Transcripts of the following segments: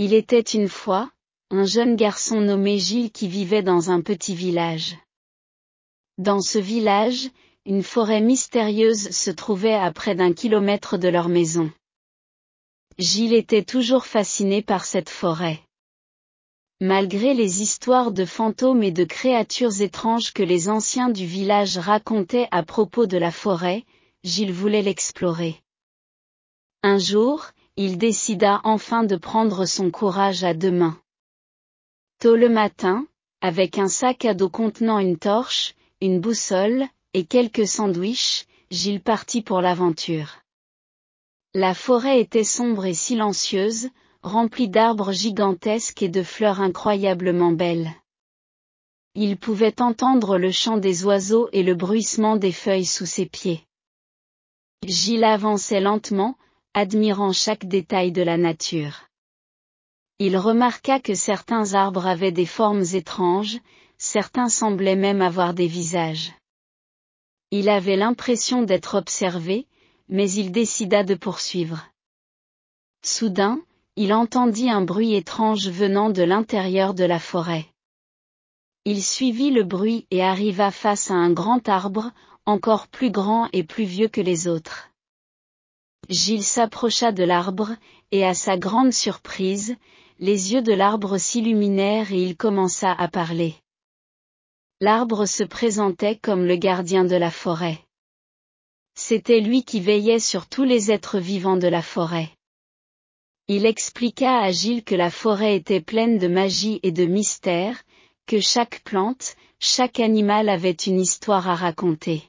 Il était une fois, un jeune garçon nommé Gilles qui vivait dans un petit village. Dans ce village, une forêt mystérieuse se trouvait à près d'un kilomètre de leur maison. Gilles était toujours fasciné par cette forêt. Malgré les histoires de fantômes et de créatures étranges que les anciens du village racontaient à propos de la forêt, Gilles voulait l'explorer. Un jour, il décida enfin de prendre son courage à deux mains. Tôt le matin, avec un sac à dos contenant une torche, une boussole, et quelques sandwichs, Gilles partit pour l'aventure. La forêt était sombre et silencieuse, remplie d'arbres gigantesques et de fleurs incroyablement belles. Il pouvait entendre le chant des oiseaux et le bruissement des feuilles sous ses pieds. Gilles avançait lentement, admirant chaque détail de la nature. Il remarqua que certains arbres avaient des formes étranges, certains semblaient même avoir des visages. Il avait l'impression d'être observé, mais il décida de poursuivre. Soudain, il entendit un bruit étrange venant de l'intérieur de la forêt. Il suivit le bruit et arriva face à un grand arbre, encore plus grand et plus vieux que les autres. Gilles s'approcha de l'arbre, et à sa grande surprise, les yeux de l'arbre s'illuminèrent et il commença à parler l'arbre se présentait comme le gardien de la forêt. C'était lui qui veillait sur tous les êtres vivants de la forêt. Il expliqua à Gilles que la forêt était pleine de magie et de mystère, que chaque plante, chaque animal avait une histoire à raconter.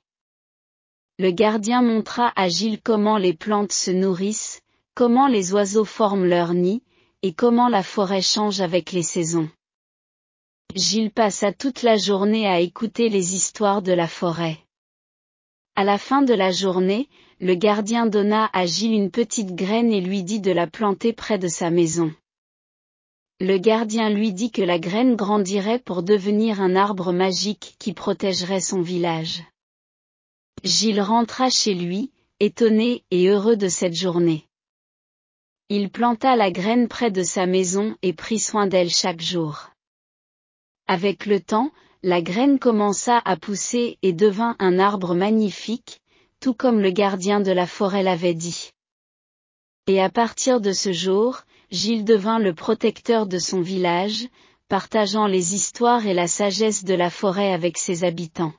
Le gardien montra à Gilles comment les plantes se nourrissent, comment les oiseaux forment leur nid, et comment la forêt change avec les saisons. Gilles passa toute la journée à écouter les histoires de la forêt. À la fin de la journée, le gardien donna à Gilles une petite graine et lui dit de la planter près de sa maison. Le gardien lui dit que la graine grandirait pour devenir un arbre magique qui protégerait son village. Gilles rentra chez lui, étonné et heureux de cette journée. Il planta la graine près de sa maison et prit soin d'elle chaque jour. Avec le temps, la graine commença à pousser et devint un arbre magnifique, tout comme le gardien de la forêt l'avait dit. Et à partir de ce jour, Gilles devint le protecteur de son village, partageant les histoires et la sagesse de la forêt avec ses habitants.